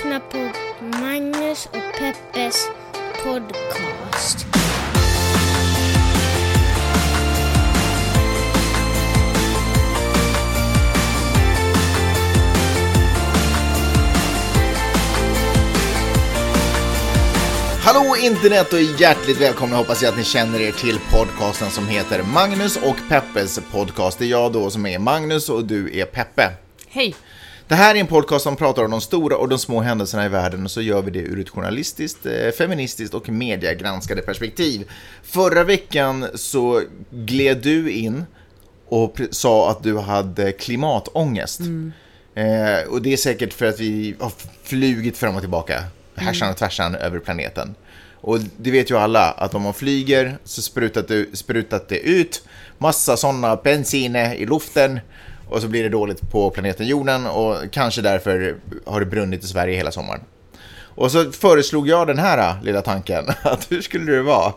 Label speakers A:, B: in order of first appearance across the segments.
A: lyssnar på Magnus och Peppes podcast.
B: Hallå internet och hjärtligt välkomna hoppas jag att ni känner er till podcasten som heter Magnus och Peppes podcast. Det är jag då som är Magnus och du är Peppe.
C: Hej!
B: Det här är en podcast som pratar om de stora och de små händelserna i världen och så gör vi det ur ett journalistiskt, eh, feministiskt och mediegranskade perspektiv. Förra veckan så gled du in och sa att du hade klimatångest. Eh, och det är säkert för att vi har flugit fram och tillbaka, härsan och tvärsan över planeten. Och det vet ju alla att om man flyger så sprutat det, sprutat det ut massa sådana bensiner i luften och så blir det dåligt på planeten jorden och kanske därför har det brunnit i Sverige hela sommaren. Och så föreslog jag den här äh, lilla tanken, att hur skulle det vara?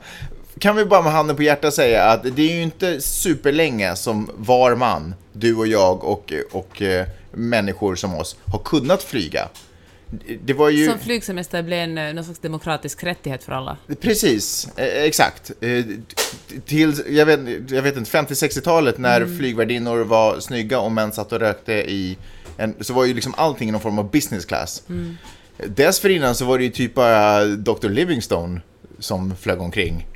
B: Kan vi bara med handen på hjärtat säga att det är ju inte superlänge som var man, du och jag och, och äh, människor som oss, har kunnat flyga. Det var ju...
C: Som flygsemester blev en eh, någon slags demokratisk rättighet för alla.
B: Precis, eh, exakt. Eh, till, jag vet, jag vet inte, 50-60-talet när flygvärdinnor var snygga och män satt och rökte i en, så var ju liksom allting i någon form av business class. Mm. Dessförinnan så var det ju typ bara Dr. Livingstone som flög omkring.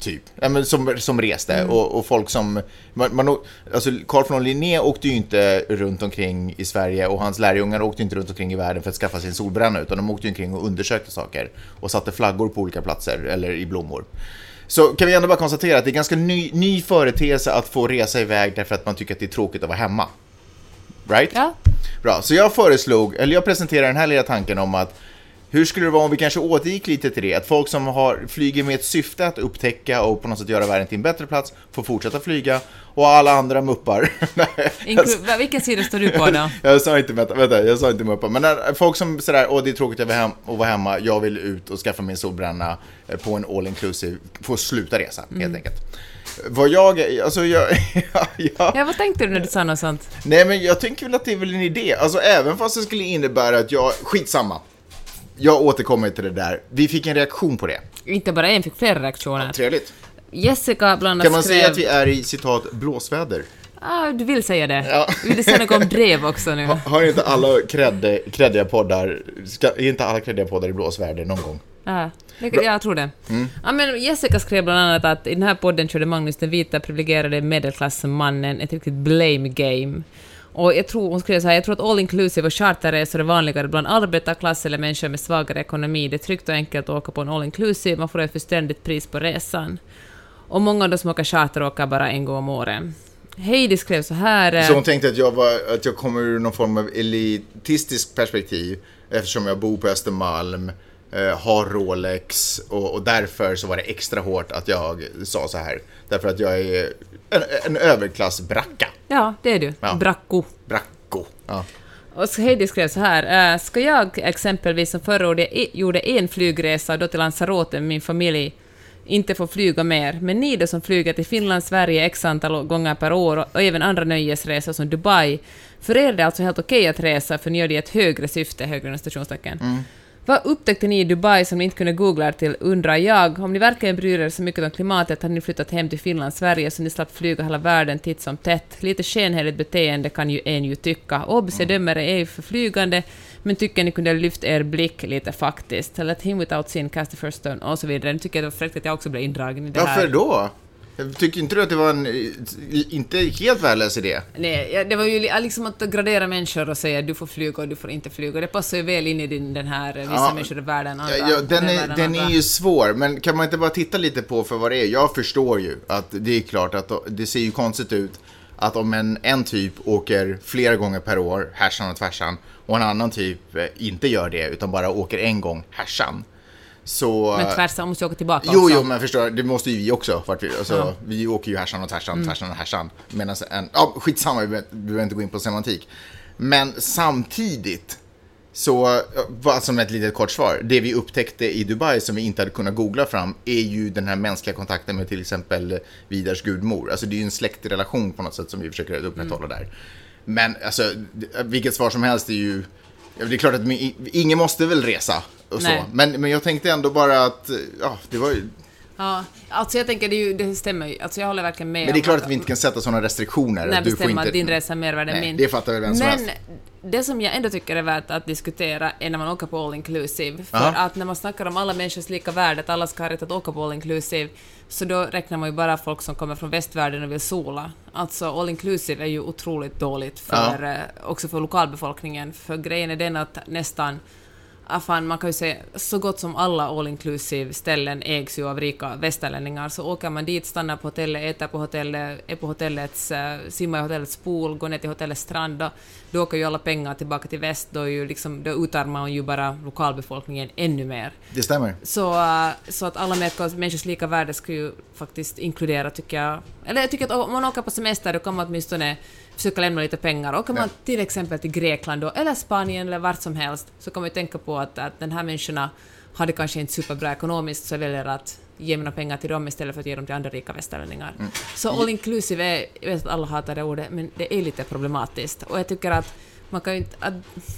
B: Typ, ja, men som, som reste och, och folk som, man, man, alltså Carl von Linné åkte ju inte runt omkring i Sverige och hans lärjungar åkte inte runt omkring i världen för att skaffa sin solbränna utan de åkte ju omkring och undersökte saker och satte flaggor på olika platser eller i blommor. Så kan vi ändå bara konstatera att det är ganska ny, ny företeelse att få resa iväg därför att man tycker att det är tråkigt att vara hemma. Right?
C: Ja,
B: Bra, så jag föreslog, eller jag presenterade den här lilla tanken om att hur skulle det vara om vi kanske återgick lite till det? Att folk som har, flyger med ett syfte att upptäcka och på något sätt göra världen till en bättre plats får fortsätta flyga och alla andra muppar.
C: Inklu- vilken sida står du på då?
B: jag sa inte, vänta, vänta, jag sa inte muppar. Men när, folk som sådär, åh det är tråkigt att hem, vara hemma, jag vill ut och skaffa mig en solbränna eh, på en all inclusive, får sluta resa helt enkelt. Vad jag, alltså jag, ja, ja.
C: Ja, vad tänkte du när du sa något sånt?
B: Nej men jag tänker väl att det är väl en idé. Alltså även fast det skulle innebära att jag, skitsamma. Jag återkommer till det där. Vi fick en reaktion på det.
C: Inte bara en, fick flera reaktioner.
B: Trevligt.
C: Jessica bland annat
B: Kan man
C: skrev...
B: säga att vi är i citat blåsväder?
C: Ah, du vill säga det?
B: Ja.
C: Vill du säga något om drev också nu?
B: Har inte alla kreddiga poddar, ska, är inte alla kreddiga poddar i blåsväder någon gång?
C: Ja, det, jag tror det. Ja, men Jessica skrev bland annat att i den här podden körde Magnus den vita privilegierade medelklassmannen ett riktigt blame game. Och jag tror, hon skrev så här, jag tror att all inclusive och charterresor är vanligare bland arbetarklass eller människor med svagare ekonomi. Det är tryggt och enkelt att åka på en all inclusive, man får ett förständigt pris på resan. Och många av de som åker charter åker bara en gång om året. Heidi skrev så här... Eh,
B: så hon tänkte att jag, var, att jag kommer ur någon form av elitistisk perspektiv eftersom jag bor på Östermalm, eh, har Rolex och, och därför så var det extra hårt att jag sa så här. Därför att jag är en, en överklassbracka.
C: Ja, det är du.
B: Ja.
C: Bracko.
B: Bracko. Ja.
C: Och Heidi skrev så här, äh, ska jag exempelvis som förra året gjorde en flygresa då till Lanzarote med min familj inte få flyga mer, men ni då som flyger till Finland, Sverige x antal gånger per år och, även andra nöjesresor som Dubai, för er är det alltså helt okej att resa för ni gör det i ett högre syfte, högre än stationstecken. Vad upptäckte ni i Dubai som ni inte kunde googla er till, undrar jag. Om ni verkligen bryr er så mycket om klimatet hade ni flyttat hem till Finland, Sverige, så ni slapp flyga hela världen titt som tätt. Lite skenheligt beteende kan ju en ju tycka. Obs, jag dömer er ej för flygande, men tycker ni kunde lyft er blick lite faktiskt. Let him without sin cast the first stone, och så vidare. Nu tycker jag det var fräckt att jag också blev indragen i det här.
B: Varför då? Jag Tycker inte du att det var en eh, inte helt värdelös idé?
C: Nej, det var ju li- liksom att gradera människor och säga du får flyga och du får inte flyga. Det passar ju väl in i din, den här eh, vissa
B: Ja.
C: människor i världen, andra,
B: Ja, ja, den, är,
C: världen,
B: den är ju svår, men kan man inte bara titta lite på för vad det är? Jag förstår ju att det är klart att det ser ju konstigt ut att om en, en typ åker flera gånger per år, härsan och tvärsan, och en annan typ eh, inte gör det, utan bara åker en gång, härsan. Så...
C: Men tvärtom måste jag åka tillbaka
B: Jo,
C: också.
B: jo, men förstår, det måste ju vi också. Vart vi, alltså,
C: Ja.
B: vi åker ju härsan och tvärsan,
C: Mm.
B: tvärsan och härsan. Medan en, ja, skitsamma, vi behöver- inte gå in på semantik. Men samtidigt, så, bara som ett litet kort svar, det vi upptäckte i Dubai som vi inte hade kunnat googla fram är ju den här mänskliga kontakten med till exempel Vidars gudmor. Alltså det är ju en släktrelation på något sätt som vi försöker upprätthålla där. Men alltså, vilket svar som helst är ju Ja, det är klart att ingen måste väl resa och så. Men, men jag tänkte ändå bara att, ja, det var ju...
C: Ja, alltså jag tänker, det, ju, det stämmer ju. Alltså jag håller verkligen med
B: Men det är klart att vi inte kan sätta sådana restriktioner.
C: Nej,
B: du får
C: bestämma
B: inte...
C: att din resa än min.
B: det fattar väl vem som
C: Men
B: helst.
C: Det som jag ändå tycker är värt att diskutera är när man åker på all inclusive. För
B: Aha.
C: att när man snackar om alla människors lika värde, att alla ska ha rätt att åka på all inclusive, så då räknar man ju bara folk som kommer från västvärlden och vill sola. Alltså all inclusive är ju otroligt dåligt för, eh, också för lokalbefolkningen, för grejen är den att nästan Ah, fan, man kan ju säga så gott som alla all inclusive ställen ägs ju av rika västerlänningar, så åker man dit, stannar på hotellet, äter på hotellet, är på hotellets, uh, simmar i hotellets pool, går ner till hotellets strand, då, då åker ju alla pengar tillbaka till väst, då, är ju liksom, då utarmar man ju bara lokalbefolkningen ännu mer.
B: Det stämmer.
C: Så, uh, så att alla människors lika värde skulle ju faktiskt inkludera, tycker jag. Eller jag tycker att om man åker på semester, då kan man åtminstone försöka lämna lite pengar. Åker man till exempel till Grekland då, eller Spanien eller vart som helst, så kan man ju tänka på att, att den här människorna har det kanske inte superbra ekonomiskt, så jag väljer att ge mina pengar till dem istället för att ge dem till andra rika västerlänningar. Så all inclusive är, jag vet att alla hatar det ordet, men det är lite problematiskt. Och jag tycker att man kan ju inte... Att,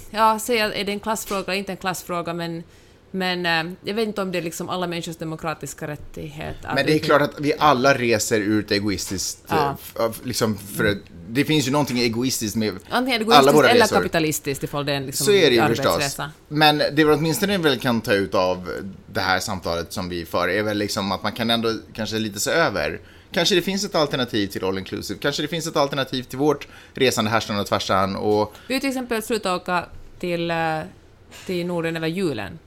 C: ja, säga är det en klassfråga eller inte en klassfråga, men men eh, jag vet inte om det är liksom alla människors demokratiska rättighet.
B: Men det är klart att vi alla reser ur ett egoistiskt...
C: Ja.
B: eh, liksom för, det finns ju någonting egoistiskt med
C: Antingen
B: alla
C: egoistiskt
B: våra
C: eller
B: resor.
C: kapitalistiskt ifall det är en liksom
B: Så är det ju förstås. Men det vi åtminstone väl kan ta ut av det här samtalet som vi för är väl liksom att man kan ändå kanske lite se över. Kanske det finns ett alternativ till all inclusive. Kanske det finns ett alternativ till vårt resande härsan och tvärsan och
C: Vi har till exempel slutat åka till, eh, till Norden över julen.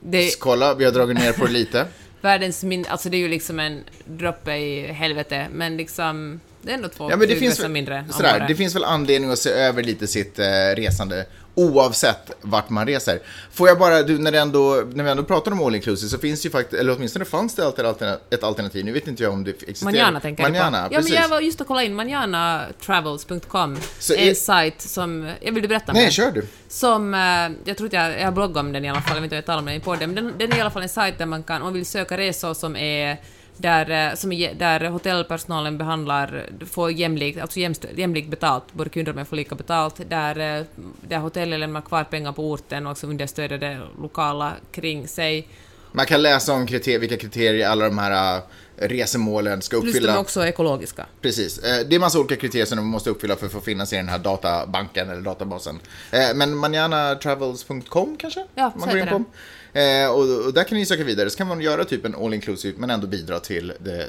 C: Det
B: kolla, vi har dragit ner på det lite.
C: världens min... Alltså det är ju liksom en droppe i helvete, men liksom... Det är ändå två
B: Ja, men det finns, väl,
C: mindre om
B: sådär, det finns väl anledning att se över lite sitt eh, resande oavsett vart man reser. Får jag bara, du, när, ändå, när vi ändå pratar om all inclusive så finns det ju faktiskt, eller åtminstone fanns det alltid ett alternativ, nu vet inte jag om det existerar.
C: Manjana tänker
B: Manjana,
C: du på. Ja, men jag var just och kollade in manjanatravels.com,
B: Så
C: en
B: är-
C: sajt som... Jag vill du berätta
B: Nej,
C: mer?
B: kör du.
C: Som, eh, jag tror inte jag, jag har bloggat om den i alla fall, jag vet inte om jag talar om den i podden, men den, den är i alla fall en sajt där man kan, om man vill söka resor som är där, eh, som är, där hotellpersonalen behandlar, får jämlikt, alltså jämlikt betalt, både kunder och män får lika betalt, där, eh, där hotellet lämnar kvar pengar på orten och också understöder det lokala kring sig.
B: Man kan läsa om kriter- vilka kriterier alla de här äh, resemålen ska
C: Plus de
B: uppfylla.
C: är också ekologiska.
B: Precis. Eh, Det är massa olika kriterier som de måste uppfylla för att få finnas i den här databanken eller databasen. Eh, Men manjanatravels.com kanske?
C: Ja,
B: man går in på. Eh, Och och där kan ni söka vidare. Så kan man göra typ en all inclusive men ändå bidra till, det,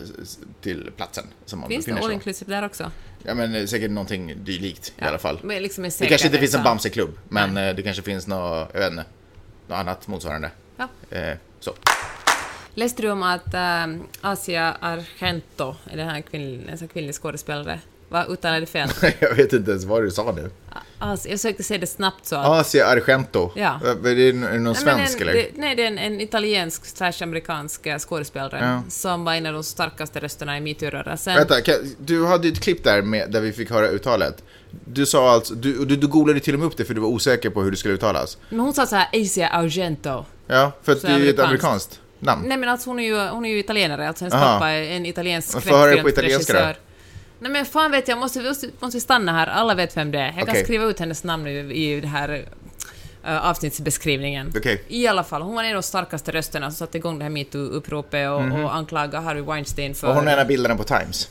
B: till platsen som man
C: Finns det all inclusive där också?
B: Ja men eh, säkert någonting dylikt i alla fall.
C: Men liksom
B: Det kanske inte finns en
C: resa.
B: Bamseklubb men eh, det kanske finns något, jag vet inte, något annat motsvarande.
C: Ja.
B: Eh, Så.
C: Läste du om att äh, Asia Argento, är den här kvinn, en sån här kvinnlig skådespelare, vad uttalade det fel?
B: jag vet inte ens vad du sa nu.
C: Alltså, jag försökte säga det snabbt så att...
B: Asia Argento.
C: Ja.
B: Är det är någon
C: Nej,
B: svensk
C: en,
B: eller?
C: Det, nej, det är en, en italiensk slash amerikansk eh, skådespelare
B: Ja.
C: som var en av de starkaste rösterna i metoo-rörelsen.
B: Vänta, kan, du hade ett klipp där med, där vi fick höra uttalet. Du sa alltså, du, du, du googlade till och med upp det för du var osäker på hur det skulle uttalas.
C: Men hon sa så här Asia Argento.
B: Ja, för att det är ju ett
C: amerikanskt.
B: namn.
C: Nej men alltså hon är ju, hon är ju italienare, alltså hennes
B: Aha.
C: pappa är en italiensk
B: Varför höra det på italienska då?
C: Nej men fan vet jag, måste, måste, måste vi stanna här, alla vet vem det är. Jag kan
B: Okej.
C: skriva ut hennes namn nu i det här uh, avsnittsbeskrivningen.
B: Okej.
C: I alla fall, hon var en av de starkaste rösterna som satte igång det här metoo-uppropet och, och anklagade Harry Weinstein för...
B: Och hon är en av bilderna på Times.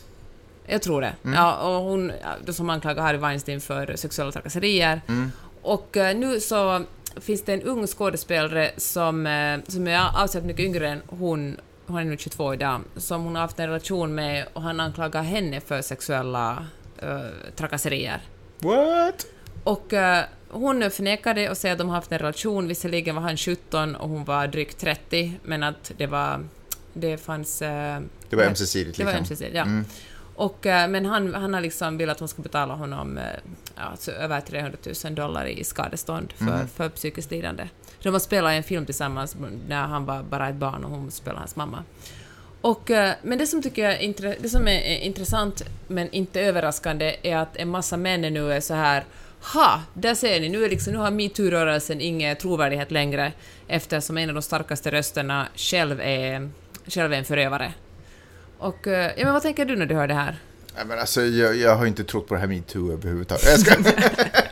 C: Jag tror det. Ja, och hon då som anklagar Harry Weinstein för sexuella trakasserier. Och eh, nu så finns det en ung skådespelare som, eh, som är avsevärt mycket yngre än hon, hon är nu 22 idag, som hon har haft en relation med och han anklagar henne för sexuella eh, trakasserier.
B: What?
C: Och eh, hon förnekar det och säger att de har haft en relation. Visserligen var han 17 och hon var drygt 30, men att det var... Det fanns... eh,
B: Det var ömsesidigt
C: det var
B: liksom.
C: ömsesidigt, ja. Och, eh, men han, han har liksom velat att hon ska betala honom alltså över 300 000 dollar i skadestånd för, för psykiskt lidande. De har spelat i en film tillsammans när han var bara ett barn och hon spelade hans mamma. Och, eh, men det som, tycker jag, är intre- det som är intressant men inte överraskande är att en massa män nu är så här Ha! Där ser ni, nu, är liksom, nu har metoo-rörelsen ingen trovärdighet längre eftersom en av de starkaste rösterna själv är, själv är en förövare. Och, eh, ja, men vad tänker du när du hör det här?
B: Nej, men alltså, jag, jag har inte trott på det här metoo överhuvudtaget. Jag ska...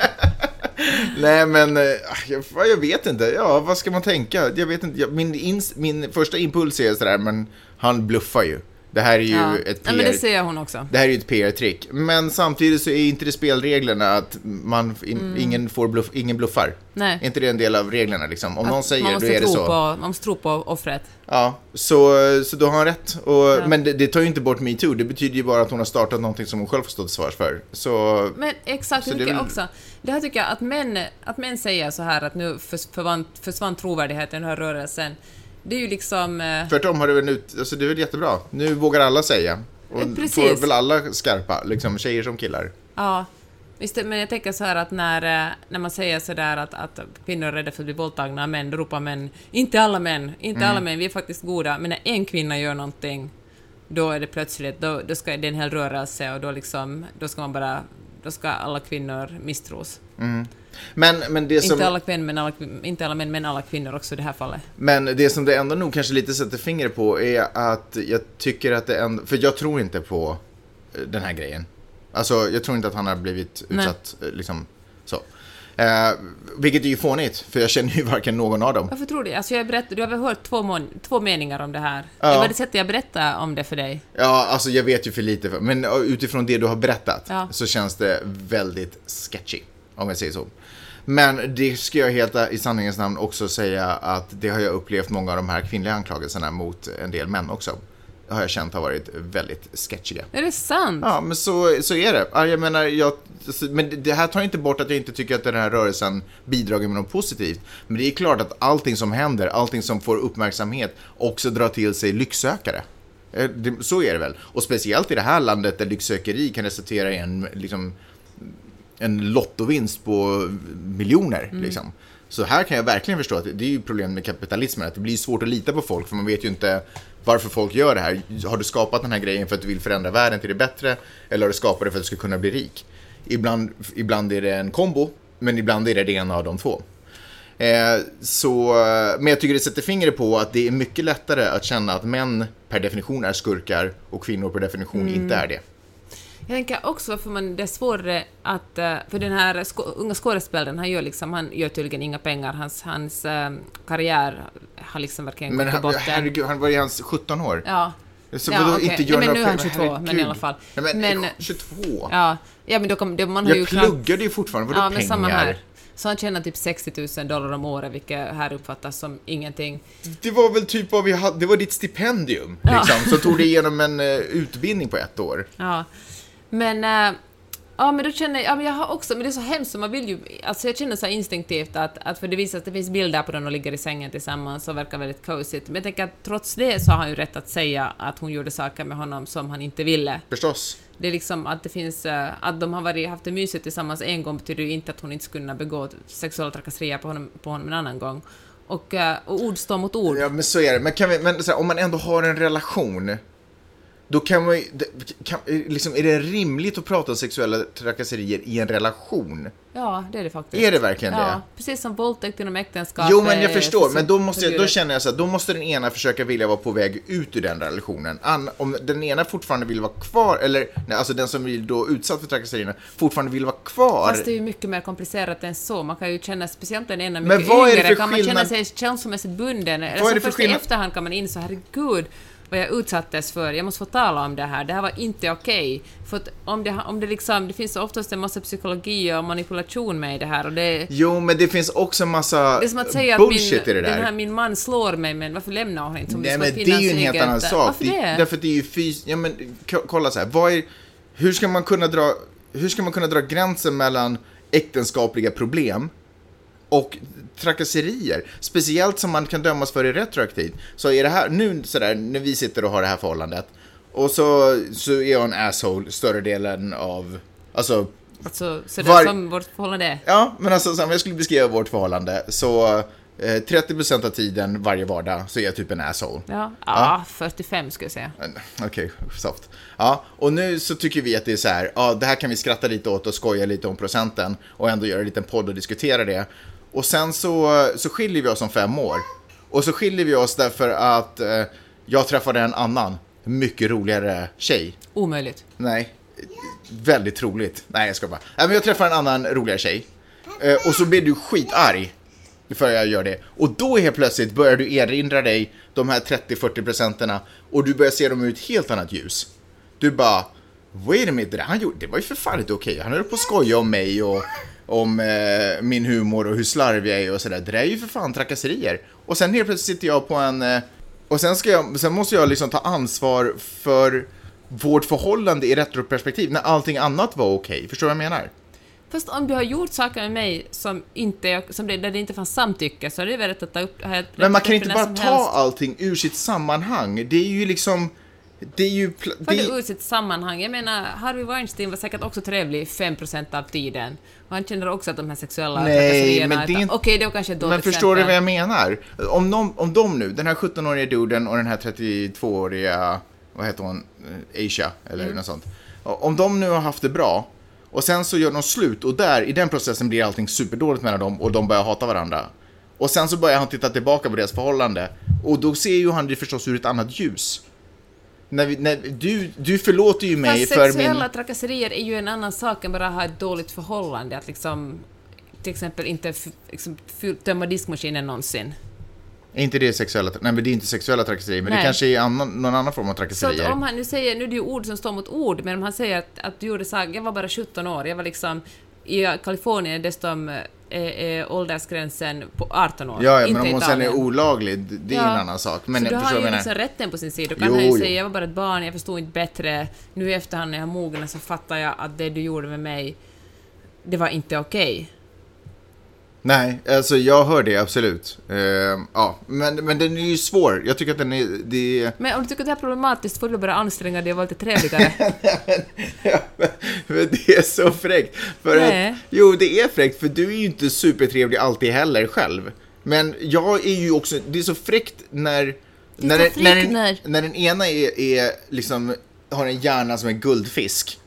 B: Nej, men eh, jag, jag vet inte. Ja, vad ska man tänka? Jag vet inte. Min, ins, min första impuls är sådär, men han bluffar ju. Det här är ju
C: ja.
B: ett
C: ja, men det
B: PR
C: ser hon också.
B: det här är ju ett PR-trick. Men samtidigt så är inte det spelreglerna att man, in,
C: Mm.
B: ingen, får bluff, ingen bluffar.
C: Nej.
B: Är inte det en del av reglerna liksom? Om någon
C: man
B: säger, då är det så.
C: På, man måste tro på offret.
B: Ja, så, så då har han rätt. Och, Men det, det tar ju inte bort metoo. Det betyder ju bara att hon har startat någonting som hon själv får stå till svars för. Så,
C: Men exakt,
B: Så
C: det också. Det här tycker jag att män, att män säger så här att nu förs- försvann, försvann trovärdigheten i den här rörelsen. Det är ju liksom... eh,
B: tvärtom har det väl ut, alltså det är väl jättebra. Nu vågar alla säga. Och
C: Eh, precis.
B: får väl alla skarpa, liksom tjejer som killar.
C: Ja, visst, men jag tänker så här att när, eh, när man säger så där att, att kvinnor är rädda för att bli våldtagna av män, då ropar män inte alla män, inte
B: Mm.
C: alla män, vi är faktiskt goda, men när en kvinna gör någonting, då är det plötsligt, då, då ska det en hel rörelse och då liksom, då ska man bara, då ska alla kvinnor misstros.
B: Men, men, det som,
C: Inte alla kvinnor, men alla, inte alla män, men alla kvinnor också i det här fallet.
B: men det som det ändå nog kanske lite sätter fingret på är att jag tycker att det ändå, för jag tror inte på eh, den här grejen. Alltså, jag tror inte att han har blivit
C: Nej.
B: utsatt, eh, liksom. Eh, vilket är ju fånigt, för jag känner ju varken någon av dem.
C: Varför tror du alltså jag berätt, Du har väl hört två, två meningar om det här?
B: Ja.
C: Det var det sättet jag berättade om det för dig.
B: Ja, alltså jag vet ju för lite, för, men uh, utifrån det du har berättat
C: Ja.
B: så känns det väldigt sketchy, om jag säger så. Men det ska jag helt i sanningens namn också säga att det har jag upplevt många av de här kvinnliga anklagelserna mot en del män också. Har jag känt har varit väldigt sketchiga.
C: Är det sant?
B: Ja, men så, så är det. Ja, Jag menar, jag, men det här tar inte bort att jag inte tycker att den här rörelsen bidrar med något positivt. Men det är klart att allting som händer, allting som får uppmärksamhet också drar till sig lycksökare. Eh, Så är det väl. Och speciellt i det här landet där lycksökeri kan resultera i en, liksom, en lottovinst på miljoner. Liksom. Så här kan jag verkligen förstå att det är ju problem med kapitalismen, att det blir svårt att lita på folk för man vet ju inte varför folk gör det här. Har du skapat den här grejen för att du vill förändra världen till det bättre eller har du skapat det för att du ska kunna bli rik? Ibland, ibland är det en kombo, men ibland är det det ena av de två. Eh, så, men jag tycker det sätter fingret på att det är mycket lättare att känna att män per definition är skurkar och kvinnor per definition inte är det.
C: Jag tänker också varför man, det är svårare att... eh, För den här sko, unga skådespelaren, han gör, liksom, han gör tydligen inga pengar. Hans, hans eh, karriär har liksom verkligen
B: Men
C: gått i botten.
B: herregud, han var ju hans 17 år.
C: Ja.
B: Så
C: Ja,
B: vadå
C: okej.
B: inte
C: Nej,
B: göra
C: men nu är han
B: pengar?
C: 22, men i
B: Herregud.
C: alla fall.
B: Nej, men,
C: Men-
B: 22?
C: Ja, ja men då kom, det, man har ju
B: Jag
C: knappt-
B: pluggade ju fortfarande, vadå
C: Ja, men
B: pengar?
C: samma här. Så han tjänar typ 60 000 dollar om året, vilket här uppfattas som ingenting.
B: Det var väl typ vad vi hade, det var ditt stipendium,
C: Ja.
B: liksom, som tog dig igenom en eh, utbildning på ett år.
C: Ja. Men, äh, ja men då känner jag, ja men jag har också, men det är så hemskt man vill ju, alltså jag känner så instinktivt att, att för det visar att det finns bilder på dem och ligger i sängen tillsammans och verkar väldigt cosigt. Men jag tänker att trots det så har han ju rätt att säga att hon gjorde saker med honom som han inte ville.
B: Förstås.
C: Det är liksom att det finns, äh, att de har varit, haft det mysigt tillsammans en gång betyder ju inte att hon inte skulle kunna begå sexuella trakasserier på honom, på honom en annan gång. Och, äh, och ord står mot ord.
B: Ja, men så är det. Men, kan vi, men här, om man ändå har en relation, då kan man det- kan, liksom, är det rimligt att prata om sexuella trakasserier i en relation?
C: Ja, det är det faktiskt.
B: Är det verkligen det?
C: Ja, precis som våldtäkt inom äktenskap.
B: Jo, men jag
C: är
B: förstår. Men då, måste jag, då känner jag så att då måste den ena försöka vilja vara på väg ut ur den relationen. An, om den ena fortfarande vill vara kvar, eller nej, alltså den som blir då utsatt för trakasserierna fortfarande vill vara kvar.
C: Fast det är ju mycket mer komplicerat än så. Man kan ju känna, speciellt den ena
B: Men
C: mycket
B: vad är det
C: yngre,
B: för
C: kan man känna
B: skillnad-
C: sig känslomässigt bunden.
B: Vad är
C: så
B: det för
C: först i
B: skillnad-
C: efterhand kan man inse, herregud, vad jag utsattes för, jag måste få tala om det här, det här var inte okej. För att om det, om det liksom, det finns oftast en massa psykologi och manipulation med i det här och det
B: Jo, men det finns också en massa
C: det är som att säga
B: bullshit
C: att min,
B: i det där.
C: den här, min man slår mig, men varför lämnar hon inte? Som
B: Nej, men det är ju en helt annan sak.
C: Varför det?
B: Därför att det är ju fys... Ja, men kolla så här. Vad är... Hur ska man kunna dra... Hur ska man kunna dra gränsen mellan äktenskapliga problem och trakasserier? Speciellt som man kan dömas för i retroaktivt. Så är det här, nu sådär, när vi sitter och har det här förhållandet och så, så är jag en asshole större delen av... Alltså,
C: Alltså, så det
B: Var-
C: som vårt förhållande är.
B: Ja, men alltså så om jag skulle beskriva vårt förhållande så eh, 30% av tiden varje vardag så är jag typ en asshole.
C: Ja, ja 45 skulle jag säga.
B: Okej, soft. Ja, och nu så tycker vi att det är så här, ja, det här kan vi skratta lite åt och skoja lite om procenten och ändå göra en liten podd och diskutera det. Och sen så, så skiljer vi oss om fem år. Och så skiljer vi oss därför att eh, jag träffade en annan, mycket roligare tjej.
C: Omöjligt.
B: Nej, väldigt troligt. Nej, jag ska bara. Nej, men jag träffade en annan roligare tjej. Eh, och så blir du skitarg för jag gör det. Och då helt plötsligt börjar du erinra dig de här 30-40 procenterna och du börjar se dem ur ett helt annat ljus. Du bara, wait a minute, det, han gjorde, det var ju för fan inte okej. Han höll på att skoja om mig och om eh, min humor och hur slarvig jag är och sådär. Det där är ju för fan trakasserier. Och sen helt plötsligt sitter jag på en... Eh, och sen, ska jag, sen måste jag liksom ta ansvar för vårt förhållande i retroperspektiv när allting annat var okej. Förstår du vad jag menar?
C: Fast om du har gjort saker med mig som inte, som det, där det inte fanns samtycke så är det väl rätt att ta upp... rätt
B: Men man kan inte bara ta
C: helst.
B: allting ur sitt sammanhang. Det är ju liksom... Det är ju...
C: För
B: Det
C: det
B: är,
C: ur sitt sammanhang. Jag menar, Harvey Weinstein var säkert också trevlig 5% av tiden. Han känner också att de här sexuella
B: Nej, men det är inte-
C: Okej, det var kanske ett dåligt
B: men förstår du vad
C: exempel.
B: jag menar? Om de, om de nu, den här 17-åriga duden och den här 32-åriga, vad heter hon, Eh, Asia, eller
C: Mm.
B: något sånt. Om de nu har haft det bra, och sen så gör de slut, och där, i den processen blir allting superdåligt mellan dem, och de börjar hata varandra. Och sen så börjar han titta tillbaka på deras förhållande, och då ser ju han det förstås ur ett annat ljus. När vi, när, du, du förlåter ju mig
C: Fast
B: för
C: sexuella
B: min...
C: trakasserier är ju en annan sak än bara att ha ett dåligt förhållande. Att liksom till exempel inte liksom, tömma diskmaskinen någonsin.
B: Är inte det sexuella... Nej, men det är inte sexuella trakasserier, men det
C: Nej.
B: kanske är annan, någon annan form av
C: Så
B: trakasserier.
C: om han nu säger, nu är det ju ord som står mot ord, men om han säger att, att du gjorde saker, jag var bara 17 år, jag var liksom i Kalifornien dessutom är, är åldersgränsen på 18 år.
B: Ja, ja
C: inte
B: men om hon sen är olaglig, det är
C: Ja.
B: en annan sak. Men
C: så
B: jag
C: har ju liksom rätten på sin sida. Då kan
B: Jo,
C: han ju
B: jo.
C: säga jag var bara ett barn, jag förstod inte bättre. Nu i efterhand när jag mognat så fattar jag att det du gjorde med mig, det var inte okej.
B: Nej, alltså jag hör det absolut. Eh, ja, men, men den är ju svår. Jag tycker att den är... Det.
C: Men om du tycker att det här är problematiskt får du börja anstränga dig och vara lite trevligare.
B: Ja, men- men det är så fräckt. För
C: Nej.
B: att, jo, det är fräckt, för du är ju inte supertrevlig alltid heller själv. Men jag är ju också... Det är så fräckt när... När, när,
C: fräckt
B: den,
C: när-
B: när den ena är, är liksom, har en hjärna som en guldfisk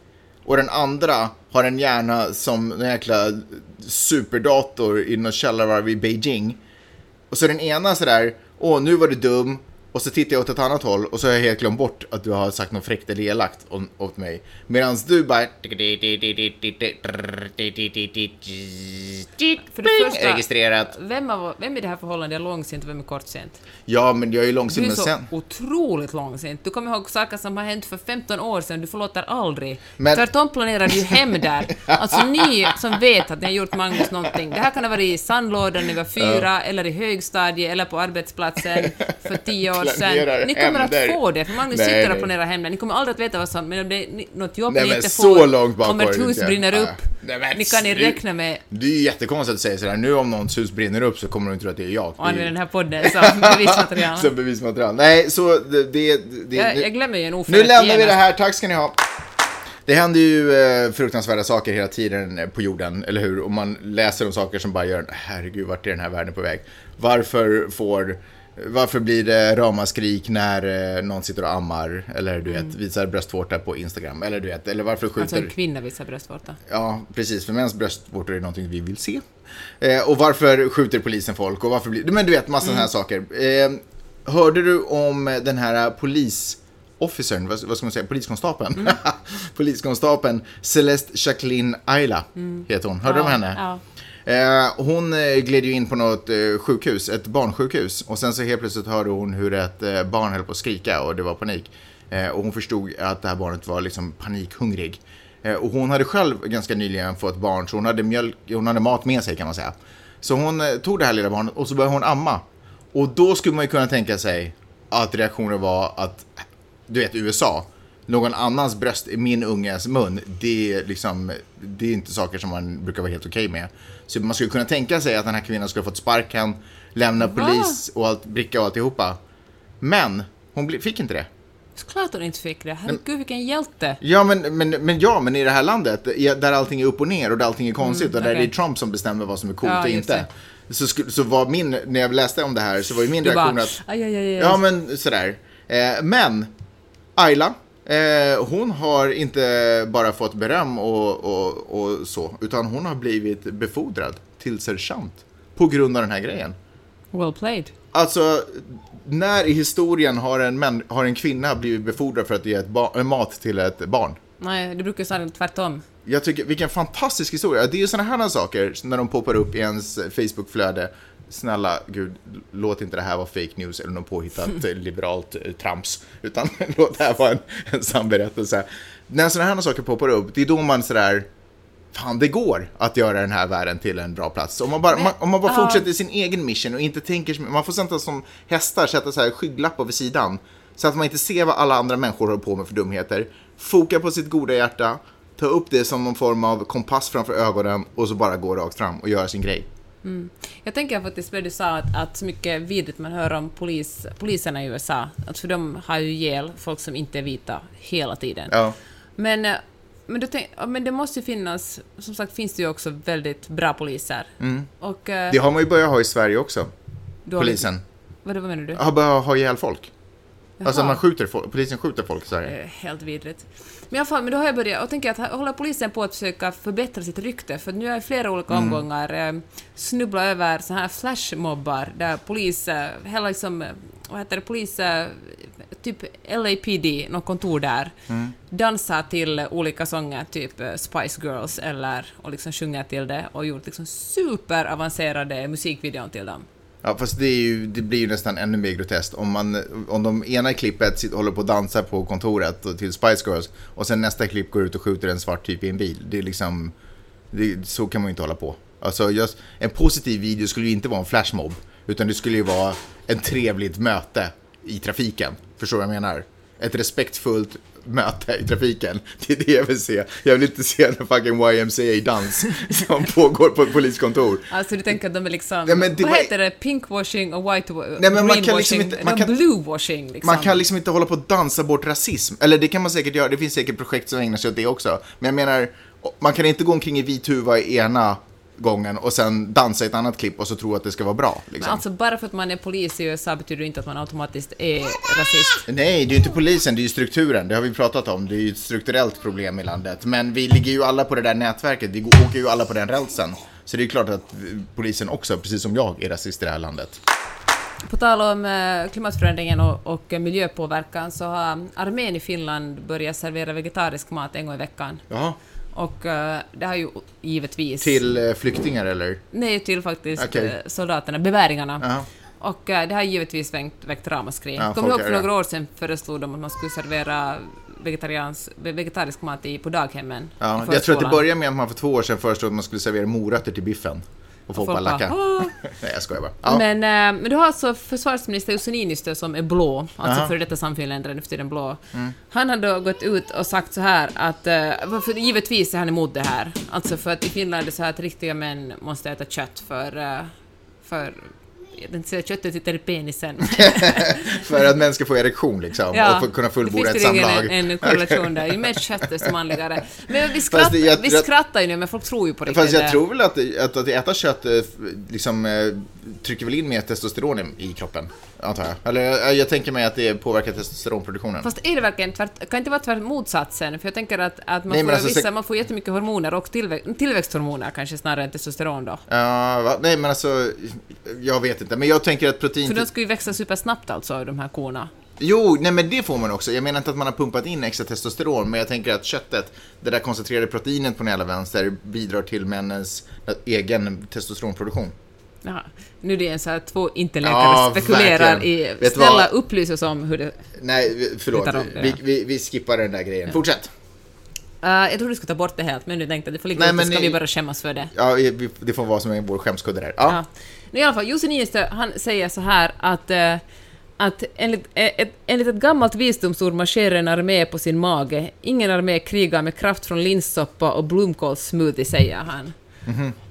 B: och den andra har en hjärna som en jäkla superdator i något källarvarv i Beijing. Och så den ena sådär, åh nu var du dum, och så tittar jag åt ett annat håll och så har jag helt glömt bort att du har sagt något fräckt eller elakt åt mig. Medan du bara...
C: För det första-
B: Registrerat.
C: Vem, av, vem i det här förhållandet är långsint och vem är kortsint?
B: Ja, men jag är
C: Du
B: långsint,
C: är
B: men
C: så
B: sen...
C: otroligt långsint. Du kommer ihåg saker som har hänt för 15 år sedan, du förlåter aldrig.
B: Men-
C: Tvärtom planerar du hem där. Alltså ni som vet att ni har gjort Magnus någonting, det här kan ha varit i sandlådan när ni var fyra, eller i högstadiet, eller på arbetsplatsen för tio år
B: Planerar
C: sedan. Ni kommer
B: hem
C: att få det, för Magnus
B: Nej,
C: sitter och
B: nej.
C: planerar hem det. Ni kommer aldrig att veta vad som, men om det är något jobb
B: Nej,
C: ni inte
B: så
C: får,
B: var
C: ett hus
B: inte.
C: brinner
B: Ah.
C: upp,
B: Nej, men
C: ni kan ni räkna med
B: Det är ju jättekonstigt att säga sådär, nu om någons hus brinner upp så kommer de tro att det är jag.
C: och använda den här podden som bevismaterial.
B: Som bevismaterial. Nej, så det... det, det
C: Jag,
B: nu,
C: jag glömmer ju en
B: nu
C: oförrätt
B: lämnar vi det här, tack ska ni ha. Det händer ju eh, fruktansvärda saker hela tiden eh, på jorden, eller hur? Och man läser om saker som bara gör, herregud, vart är den här världen på väg? Varför får... Varför blir det ramaskrik när eh, någon sitter och ammar, eller du vet, visar bröstvårta på Instagram, eller du vet, eller varför skjuter...
C: Alltså en kvinna visar bröstvårta.
B: Ja, precis. För mäns bröstvårtor är någonting vi vill se. Eh, och varför skjuter polisen folk och varför blir... Men du vet, massa sådana här saker. Eh, hörde du om den här polisofficern, vad, vad ska man säga, poliskonstapeln? poliskonstapeln Celeste Jacqueline Ayla heter hon. Hörde du om henne?
C: Ja.
B: Eh, hon eh, gled ju in på något eh, sjukhus, ett barnsjukhus. Och sen så helt plötsligt hörde hon hur ett eh, barn höll på att skrika och det var panik. Eh, och hon förstod att det här barnet var liksom panikhungrig. Eh, och hon hade själv ganska nyligen fått barn, så hon hade, mjölk, hon hade mat med sig kan man säga. Så hon eh, tog det här lilla barnet och så började hon amma. Och då skulle man ju kunna tänka sig att reaktionen var att, du vet USA, någon annans bröst i min unges mun, det är, liksom, det är inte saker som man brukar vara helt okej med. Så man skulle kunna tänka sig att den här kvinnan skulle ha fått sparken, lämna
C: Va?
B: polis och allt, bricka och alltihopa. Men hon fick inte det.
C: Såklart hon inte fick det. Herregud, vilken hjälte!
B: Ja men, men, men ja, men i det här landet, där allting är upp och ner och där allting är konstigt och där
C: Mm,
B: det är Trump som bestämmer vad som är coolt
C: Ja,
B: och inte. Så, så var min, när jag läste om det här så var ju min
C: Du
B: reaktion
C: bara,
B: att
C: aj, aj, aj.
B: Ja, men sådär. Eh, men Ayla, eh, hon har inte bara fått beröm och, och, och så, utan hon har blivit befordrad till sergeant på grund av den här grejen.
C: Well played.
B: Alltså, när i historien har en, män, har en kvinna blivit befordrad för att ge eh, mat till ett barn?
C: Nej, det brukar snarare tvärtom.
B: Jag tycker, vilken fantastisk historia. Det är ju sådana här saker när de poppar upp i ens Facebook-flöde. Snälla, gud, låt inte det här vara fake news eller något påhittat liberalt eh, trams. Utan låt det här vara en, en sann berättelse. När sådana här saker poppar upp, det är då man sådär, fan det går att göra den här världen till en bra plats. Om man bara,
C: Men,
B: man, om man bara
C: ja.
B: fortsätter sin egen mission och inte tänker, man får sätta som hästar, sätta så här skygglappar vid sidan. Så att man inte ser vad alla andra människor håller på med för dumheter. Foka på sitt goda hjärta, ta upp det som någon form av kompass framför ögonen och så bara gå rakt fram och göra sin grej.
C: Jag tänker faktiskt på det du sa, att, att så mycket vidrigt man hör om polis, poliserna i USA, att för de har ju ihjäl folk som inte är vita hela tiden.
B: Ja.
C: Men, eh, men, tänk, men det måste ju finnas, som sagt finns det ju också väldigt bra poliser. Och, eh,
B: Mm. Det har man ju börjat ha i Sverige också, polisen.
C: Vad, vad menar du?
B: Har börjat ha ihjäl folk. Alltså
C: Jaha.
B: man skjuter folk, polisen skjuter folk i Sverige.
C: Eh, Helt vidrigt. Men i alla fall, men då har jag börjat och tänker att håller polisen på att försöka förbättra sitt rykte, för nu har jag i flera olika
B: Mm.
C: omgångar eh, snubblat över så här flashmobbar där polis, eh, hela liksom, eh, vad heter det, polis, typ LAPD, något kontor där,
B: Mm.
C: dansar till olika sånger, typ Spice Girls, eller, och liksom sjunger till det och gjort liksom superavancerade musikvideon till dem.
B: Ja, fast det, är ju, det blir ju nästan ännu mer groteskt om, man, om de ena klippet sitter, håller på att dansa på kontoret till Spice Girls och sen nästa klipp går ut och skjuter en svart typ i en bil. Det är liksom, det, så kan man ju inte hålla på. Alltså just, en positiv video skulle ju inte vara en flashmob, utan det skulle ju vara ett trevligt möte i trafiken. Förstår du vad jag menar? Ett respektfullt möte i trafiken. Det är det jag vill se. Jag vill inte se en fucking YMCA-dans som pågår på ett poliskontor.
C: Alltså du tänker att de är liksom,
B: Ja, men det
C: vad heter det, pinkwashing och white
B: Nej, men man kan
C: greenwashing,
B: liksom inte- man kan-
C: bluewashing liksom.
B: Man kan liksom inte hålla på att dansa bort rasism. Eller det kan man säkert göra, det finns säkert projekt som ägnar sig åt det också. Men jag menar, man kan inte gå omkring i vit huva i ena gången och sen dansa i ett annat klipp och så tro att det ska vara bra.
C: Men
B: Liksom.
C: alltså bara för att man är polis i USA betyder det inte att man automatiskt är rasist.
B: Nej, det är ju inte polisen, det är ju strukturen. Det har vi pratat om. Det är ju ett strukturellt problem i landet. Men vi ligger ju alla på det där nätverket. Vi åker ju alla på den rälsen. Så det är klart att polisen också, precis som jag, är rasist i det här landet.
C: På tal om eh, klimatförändringen och, och miljöpåverkan så har armén i Finland börjat servera vegetarisk mat en gång i veckan.
B: Jaha.
C: Och eh, det har ju givetvis...
B: Till eh, flyktingar eller?
C: Nej, till faktiskt
B: Okej.
C: eh, soldaterna, beväringarna.
B: Jaha.
C: Och det har givetvis väckt, väckt ramaskri.
B: Ja,
C: Kommer ihåg för några år sedan föreslog de att man skulle servera vegetarisk mat i, på daghemmen.
B: Ja, jag tror att det började med att man för två år sedan föreslog att man skulle servera morötter till biffen. Och folk bara
C: Folk bara,
B: lackade.
C: "Åh."
B: Nej, jag skojar bara. Ja.
C: Men, eh, men du har alltså försvarsminister Jussi Niinistö som är blå, alltså.
B: Mm.
C: före detta samfinländare, nu för tiden blå. Han har då gått ut och sagt så här att, eh, för givetvis är han emot det här, alltså för att i Finland är det så här att riktiga män måste äta kött för, eh, för jag tänkte säga köttet sitter i penisen.
B: För att män ska få erektion liksom. och få kunna fullborda ett
C: det finns
B: samlag.
C: en, en korrelation där. Ju mer kött desto manligare. Men vi, skratt,
B: jag-
C: vi skrattar ju nu, men folk tror ju på riktigt.
B: Fast jag tror väl att, att, att äta kött eh, liksom, eh, trycker väl in mer testosteron i- kroppen, antar jag. Eller jag, jag tänker mig att det påverkar testosteronproduktionen.
C: Fast är det verkligen tvärt, kan det inte vara tvärt motsatsen? För jag tänker att, att man,
B: Nej,
C: får
B: alltså,
C: vissa, man får jättemycket hormoner och tillvä- tillväxthormoner kanske snarare än testosteron då.
B: Ja, va? Nej, men alltså, jag vet inte. Men jag tänker att protein...
C: För de ska ju växa supersnabbt alltså, de här korna.
B: Jo, nej men det får man också. Jag menar inte att man har pumpat in extra testosteron, men jag tänker att köttet, det där koncentrerade proteinet på den jävla vänster, bidrar till männens egen testosteronproduktion.
C: Jaha. Nu är det en så här två inte-läkare
B: Ja,
C: spekulerar
B: verkligen.
C: i...
B: Vet du
C: Snälla, upplys oss om hur det...
B: Nej, förlåt.
C: Det,
B: Vi,
C: ja.
B: vi, vi skippar den där grejen. Fortsätt.
C: Uh, jag trodde du skulle ta bort det helt, men nu tänkte att det får ligga
B: Nej,
C: ute, ska
B: ni-
C: vi bara skämmas för det.
B: Ja, vi, det får vara som vår skämskudde där. Ja.
C: I alla fall, Jussi Niinistö, han säger så här att, eh, att enligt, eh, ett, enligt ett gammalt visdomsord marscherar en armé på sin mage. Ingen armé krigar med kraft från linssoppa och blomkålssmoothie, säger han.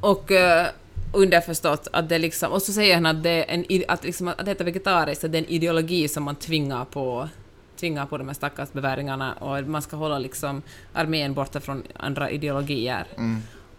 C: Och eh, underförstått att det liksom... Och så säger han att det är en, att, liksom, att äta vegetariskt, att det är en ideologi som man tvingar på tvingar på de här stackars beväringarna och man ska hålla liksom armén borta från andra ideologier.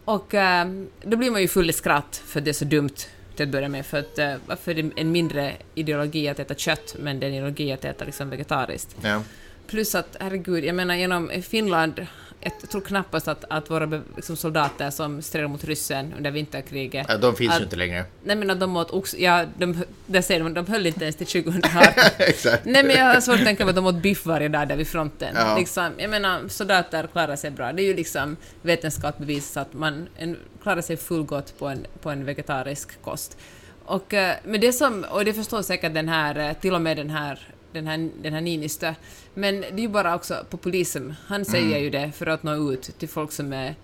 C: Och eh, då blir man ju full i skratt för det är så dumt till att börja med, för att eh, varför är det en mindre ideologi att äta kött, men det är en ideologi att äta liksom vegetariskt.
B: Ja.
C: Plus att, herregud, jag menar genom Finland jag tror knappast att, att våra liksom soldater som stred mot ryssen under vinterkriget...
B: Ja, De finns
C: att,
B: ju inte längre.
C: Nej men att de åt ox... Ja, de, det säger de, de höll inte ens till 2018.
B: Exakt.
C: Nej men jag har svårt att tänka mig att de åt biff varje dag där vid fronten.
B: Ja.
C: Liksom, jag menar, soldater klarar sig bra. Det är ju liksom vetenskap bevisat att man en, klarar sig fullgott på en, på en vegetarisk kost. Och, eh, men det som, och det förstår säkert den här, eh, till och med den här den här, den här Niinistö, men det är ju bara också populism. Han säger
B: Mm.
C: ju det för att nå ut till folk som är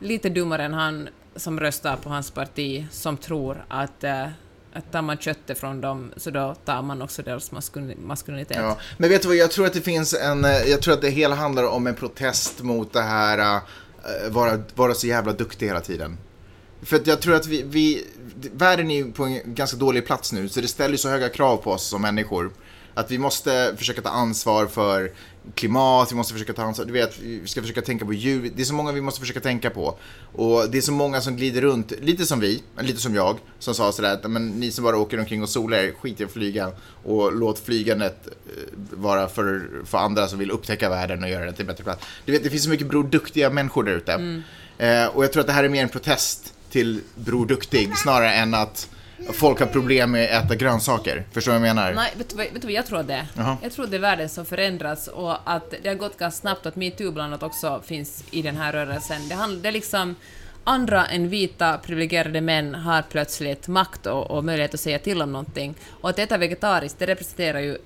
C: lite dummare än han, som röstar på hans parti, som tror att eh, att tar man köttet från dem så då tar man också deras maskul- maskulinitet.
B: Ja. Men vet du vad, jag tror att det finns en, eh, jag tror att det hela handlar om en protest mot det här, uh, vara, vara så jävla duktig hela tiden. För att jag tror att vi, vi, världen är på en ganska dålig plats nu, så det ställer så höga krav på oss som människor. Att vi måste försöka ta ansvar för klimat, vi måste försöka ta ansvar, du vet, vi ska försöka tänka på djur. Det är så många vi måste försöka tänka på. Och det är så många som glider runt, lite som vi, lite som jag, som sa sådär att men, ni som bara åker omkring och solar er, skit i att flyga och låt flygandet eh, vara för, för andra som vill upptäcka världen och göra den till en bättre plats. Du vet, det finns så mycket Bror Duktiga människor där ute. Eh, och jag tror att det här är mer en protest till Bror Duktig snarare än att folk har problem med att äta grönsaker. Förstår du vad jag menar?
C: Nej, vet du, vad, vet du vad jag tror det?
B: Jaha.
C: Jag tror det är världen som förändrats och att det har gått ganska snabbt att metoo bland annat också finns i den här rörelsen. Det, handlar, det är liksom andra än vita privilegierade män har plötsligt makt och, och möjlighet att säga till om någonting. Och att äta vegetariskt, det representerar ju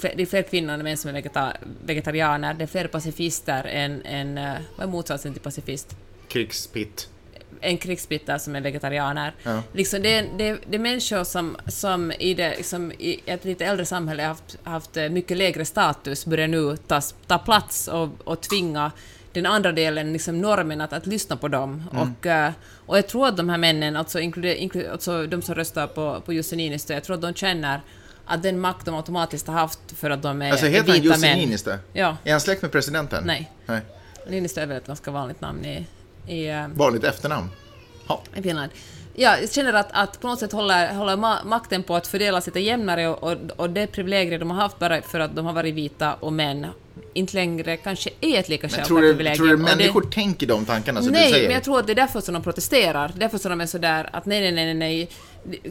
C: det är fler kvinnor än män som är vegeta, vegetarianer, det är fler pacifister än, än eh, vad är motsatsen till pacifist?
B: Krigspitt.
C: En krigsbytta som är vegetarianer.
B: Ja.
C: Liksom det, det, det är människor som, som i, det, liksom i ett lite äldre samhälle haft, haft eh, mycket lägre status börjar nu ta, ta plats och, och tvinga den andra delen, liksom normen, att, att lyssna på dem. Och, eh, och jag tror att de här männen, alltså, inkluder, inkluder, alltså de som röstar på, på Jussi Niinistö, jag tror att de känner att den makt de automatiskt har haft för att de är
B: Alltså heter han
C: vita
B: Jussi
C: män.
B: Niinistö?
C: Ja,
B: Är han släkt med presidenten?
C: nej.
B: Nej.
C: Niinistö är väl ett ganska vanligt namn i, i eh,
B: Vanligt efternamn. Ja.
C: i Finland. Ja, jag känner att, att på något sätt håller, håller ma- makten på att fördela sig lite jämnare och, och, och det privilegier de har haft bara för att de har varit vita och män inte längre kanske är ett lika självklart
B: tror du, tror du
C: Och det-
B: människor tänker de tankarna som
C: nej,
B: du säger?
C: men jag tror att det är därför som de protesterar. Därför som de är sådär att nej, nej, nej, nej, nej.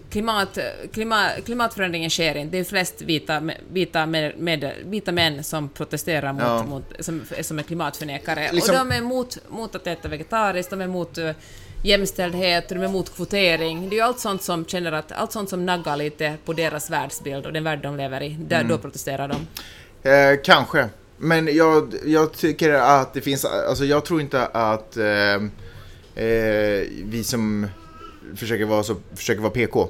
C: Klimat, klimat, klimatförändringen sker inte. Det är flest vita, vita, med, med, vita män som protesterar mot,
B: Ja.
C: mot som, som är klimatförnekare.
B: Liksom-
C: Och de är emot, mot att äta vegetariskt, de är emot uh, jämställdhet, de är emot kvotering. Det är ju allt sånt som känner att, allt sånt som naggar lite på deras världsbild och den värld de lever i. Där,
B: Mm.
C: Då protesterar de.
B: Eh, kanske. Men jag, jag tycker att det finns, alltså jag tror inte att eh, eh, vi som försöker vara, så, försöker vara PK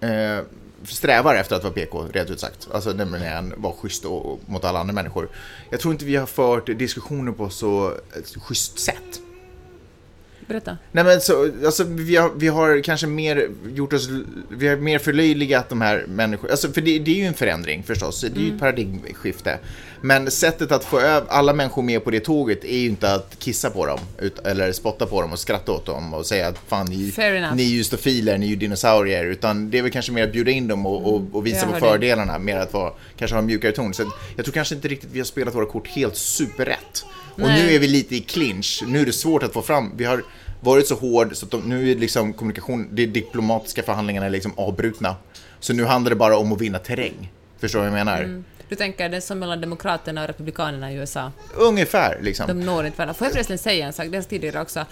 B: eh, strävar efter att vara PK, rent ut sagt. Alltså nämligen vara schysst och, och, mot alla andra människor. Jag tror inte vi har fört diskussioner på så ett schysst sätt.
C: Berätta.
B: Nej men så, alltså vi har, vi har kanske mer gjort oss, vi har mer förlöjligat de här människorna, alltså för det, det är ju en förändring förstås, det är ju ett paradigmskifte. Men sättet att få över alla människor med på det tåget är ju inte att kissa på dem, ut, eller spotta på dem och skratta åt dem och säga att fan ni, ni är ju stofiler, ni är ju dinosaurier, utan det är väl kanske mer att bjuda in dem och, och, och visa
C: Jag
B: på
C: hör det.
B: fördelarna, mer att vara, kanske ha en mjukare ton. Så jag tror kanske inte riktigt vi har spelat våra kort helt superrätt. Och
C: Nej.
B: nu är vi lite i clinch, nu är det svårt att få fram, vi har varit så hård så att de, nu är liksom kommunikation, de diplomatiska förhandlingarna är liksom avbrutna. Så nu handlar det bara om att vinna terräng. Förstår du vad jag menar?
C: Du tänker det är som mellan Demokraterna och Republikanerna i USA.
B: Ungefär liksom.
C: De når inte varandra. Får jag förresten säga en sak, det har jag tidigare också.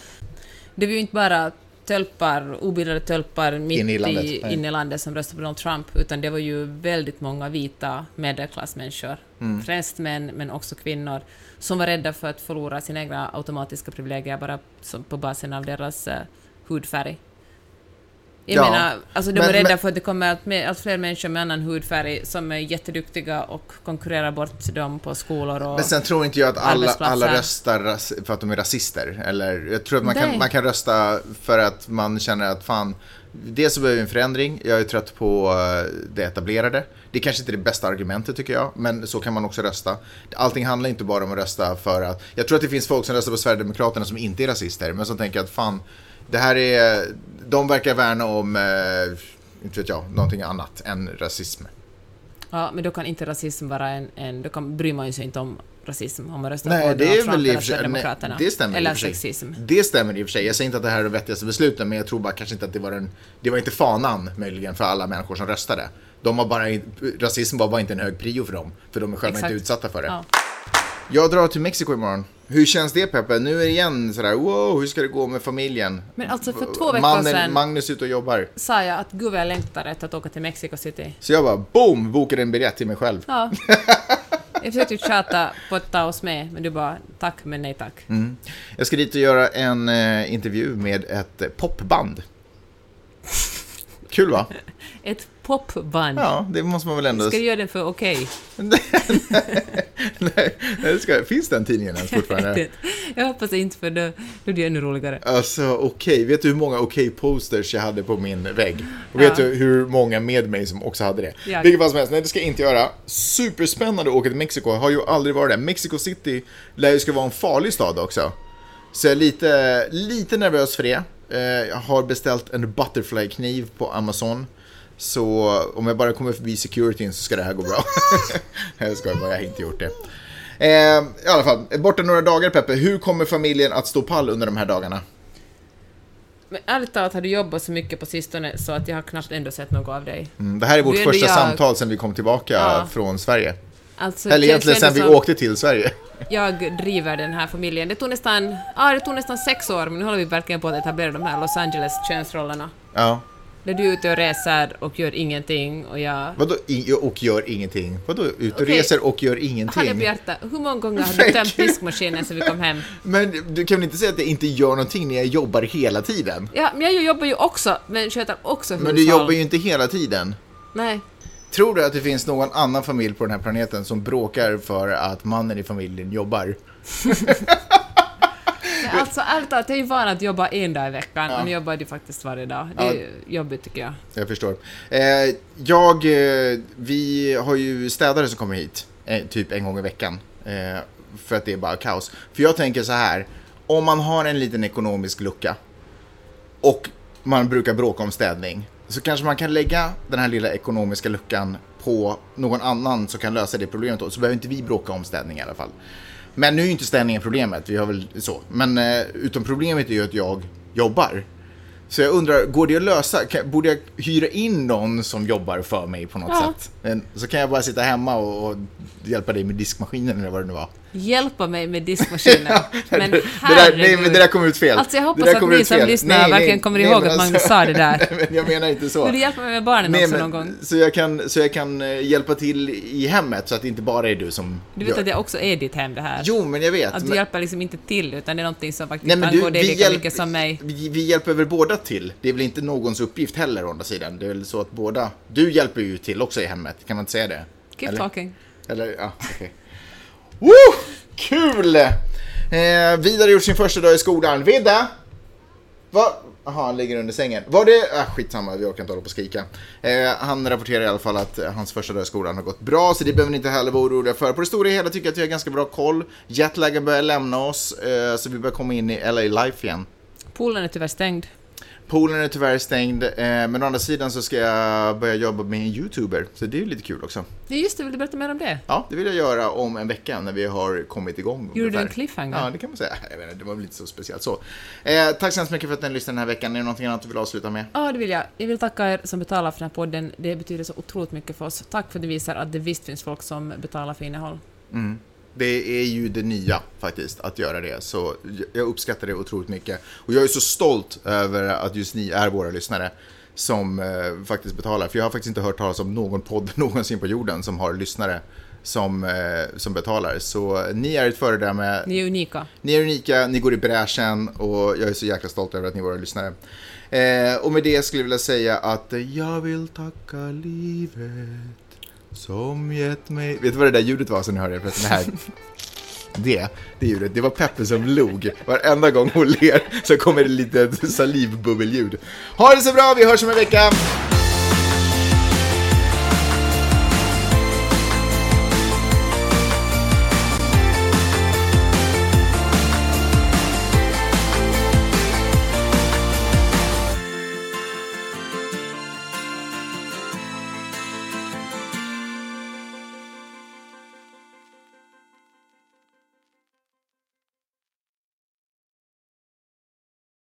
C: Det var ju inte bara tölpar, obildade tölpar mitt
B: Inne i landet,
C: i, inne i landet som röstade på Donald Trump, utan det var ju väldigt många vita medelklassmänniskor,
B: Mm.
C: främst män, men också kvinnor, som var rädda för att förlora sina egna automatiska privilegier bara som på basen av deras uh, hudfärg. Jag
B: Ja,
C: menar, alltså de
B: men-
C: är rädda
B: men-
C: för att det kommer allt, mer, allt fler människor med annan hudfärg som är jätteduktiga och konkurrerar bort dem på skolor och...
B: Men sen tror inte jag att alla, alla röstar för att de är rasister. Eller jag tror att man kan, man kan rösta för att man känner att fan, dels så behöver vi en förändring. Jag är trött på eh, det etablerade. Det är kanske inte är det bästa argumentet tycker jag, men så kan man också rösta. Allting handlar inte bara om att rösta för att... Jag tror att det finns folk som röstar på Sverigedemokraterna som inte är rasister, men som tänker att fan, det här är... De verkar värna om, eh, inte vet jag, någonting annat än rasism.
C: Ja, men då kan inte rasism vara en... en då kan, bryr man ju sig inte om rasism om man röstar
B: Nej,
C: på
B: det är
C: Donald Trump
B: i
C: eller
B: sig... Nej,
C: Sverigedemokraterna.
B: det stämmer i
C: Eller
B: och för sig.
C: sexism.
B: Det stämmer i och för sig. Jag säger inte att det här är det vettigaste besluten, men jag tror bara kanske inte att det var den... Det var inte fanan möjligen för alla människor som röstade. De har bara... Rasism var bara inte en hög prio för dem, för de är själva
C: Exakt.
B: inte utsatta för det.
C: Ja.
B: Jag drar till Mexiko imorgon. Hur känns det Peppe? Nu är det igen sådär, wow, hur ska det gå med familjen?
C: Men alltså för två veckor
B: Mannen,
C: sedan
B: Magnus ute och jobbar.
C: sa jag att gud vad jag längtar efter att åka till Mexico City.
B: Så jag bara, boom, bokade en biljett till mig själv.
C: Ja. Jag försökte ju tjata på att ta oss med, men du bara tack men nej tack.
B: Mm. Jag ska dit och göra en eh, intervju med ett eh, popband. Kul va?
C: Ett popband.
B: Ja, det måste man väl ändå...
C: Ska du göra den för okej?
B: Det ska... Finns den tidningen ens fortfarande?
C: jag hoppas inte för då, då blir det ännu roligare.
B: Alltså okej, vet du hur många okej-posters jag hade på min vägg? Och vet
C: Ja.
B: du hur många med mig som också hade det?
C: Jag.
B: Vilket fall som helst, nej det ska jag inte göra. Superspännande att åka till Mexiko, har ju aldrig varit där. Mexico City lär ju ska vara en farlig stad också. Så jag är lite, lite nervös för det. Eh, Jag har beställt en butterfly-kniv på Amazon. Så om jag bara kommer förbi securityn så ska det här gå bra. jag skojar bara, jag har inte gjort det. Eh, I alla fall, borta några dagar Peppe. Hur kommer familjen att stå pall under de här dagarna?
C: Men ärligt talat har du jobbat så mycket på sistone så att jag har knappt ändå sett något av dig.
B: Mm, det här är vårt första
C: jag-
B: samtal sen vi kom tillbaka
C: Ja.
B: från Sverige.
C: Alltså,
B: Eller egentligen sen vi åkte till Sverige.
C: Jag driver den här familjen. Det tog nästan, ja, det tog nästan sex år, men nu håller vi verkligen på att etablera de här Los Angeles könsrollerna.
B: Ja.
C: Där du är ute och reser och gör ingenting och jag...
B: Vadå och gör ingenting? Vadå ut och reser och gör ingenting?
C: Bjärta, hur många gånger har
B: Men
C: du tömt diskmaskinen sen vi kom hem?
B: Men du kan väl inte säga att jag inte gör någonting när jag jobbar hela tiden?
C: Ja, men jag jobbar ju också, men sköter också
B: Men
C: hushåll.
B: du jobbar ju inte hela tiden.
C: Nej.
B: Tror du att det finns någon annan familj på den här planeten som bråkar för att mannen i familjen jobbar?
C: Alltså ärligt talat, jag är ju van att jobba en dag i veckan
B: Ja.
C: och nu jobbar du faktiskt varje dag. Det är ju jobbigt tycker jag.
B: Jag förstår. Eh, jag, eh, vi har ju städare som kommer hit, eh, typ en gång i veckan. Eh, för att det är bara kaos. För jag tänker så här, om man har en liten ekonomisk lucka och man brukar bråka om städning, så kanske man kan lägga den här lilla ekonomiska luckan på någon annan som kan lösa det problemet då, så behöver inte vi bråka om städning i alla fall. Men nu är ju inte städningen problemet, vi har väl så. Men eh, utom problemet är ju att jag jobbar. Så jag undrar, går det att lösa? Borde jag hyra in någon som jobbar för mig på något
C: Ja.
B: sätt? Men, så kan jag bara sitta hemma och, och hjälpa dig med diskmaskinen eller vad det nu var.
C: Hjälpa mig med diskmaskinen. Men
B: det, där, nej, men det där kom ut fel.
C: Alltså, jag hoppas
B: Det
C: att ni som
B: fel.
C: lyssnar verkligen kommer ihåg
B: men
C: att Magnus sa det där.
B: Nej, men jag menar inte så.
C: Vill du hjälpa mig med barnen
B: Nej,
C: också
B: men,
C: någon gång?
B: Så jag, kan, så jag kan eh, hjälpa till i hemmet så att det inte bara är du som
C: Du vet
B: gör.
C: att jag också är ditt hem det här.
B: Jo, men jag vet.
C: Att du
B: men...
C: hjälper liksom inte till, utan det är någonting som faktiskt
B: Nej, men du,
C: angår dig
B: vi,
C: lika
B: hjälp,
C: mycket som mig.
B: vi, vi hjälper väl båda till? Det är väl inte någons uppgift heller å andra sidan? Det är väl så att båda... Du hjälper ju till också i hemmet, kan man inte säga det?
C: Keep
B: Eller?
C: talking.
B: Eller, ja, okej. Woo! Kul! Eh, Vidar har gjort sin första dag i skolan. Vidda! Vad... Jaha, han ligger under sängen. Var det... Ah, skitsamma, vi orkar inte hålla på och skrika. Eh, han rapporterar i alla fall att eh, hans första dag i skolan har gått bra, så det behöver ni inte heller vara oroliga för. På det stora hela tycker jag att vi har ganska bra koll. Jetlagen börjar lämna oss, eh, så vi börjar komma in i LA Life igen.
C: Poolen är tyvärr stängd.
B: Poolen är tyvärr stängd, eh, men å andra sidan så ska jag börja jobba med en YouTuber, så det är ju lite kul också.
C: Ja, just det, vill du berätta mer om det?
B: Ja, det vill jag göra om en vecka när vi har kommit igång.
C: Gjorde du en cliffhanger?
B: Ja, det kan man säga. Jag vet inte, det var väl inte så speciellt så. Eh, tack så hemskt mycket för att ni lyssnade den här veckan. Är det någonting annat du vill avsluta med?
C: Ja, det vill jag. Jag vill tacka er som betalar för den här podden. Det betyder så otroligt mycket för oss. Tack för att det visar att det visst finns folk som betalar för innehåll.
B: Mm. Det är ju det nya faktiskt, att göra det. Så jag uppskattar det otroligt mycket. Och jag är så stolt över att just ni är våra lyssnare som eh, faktiskt betalar. För jag har faktiskt inte hört talas om någon podd någonsin på jorden som har lyssnare som, eh, som betalar. Så ni är ett föredöme.
C: Ni är unika.
B: Ni är unika, ni går i bräschen och jag är så jäkla stolt över att ni är våra lyssnare. Eh, och med det skulle jag vilja säga att jag vill tacka livet som gett mig... Vet du vad det där ljudet var som ni hörde förresten? Det här. Det, det ljudet, det var Peppe som log. Varenda gång hon ler så kommer det lite salivbubbelljud. Ha det så bra, vi hörs om en vecka!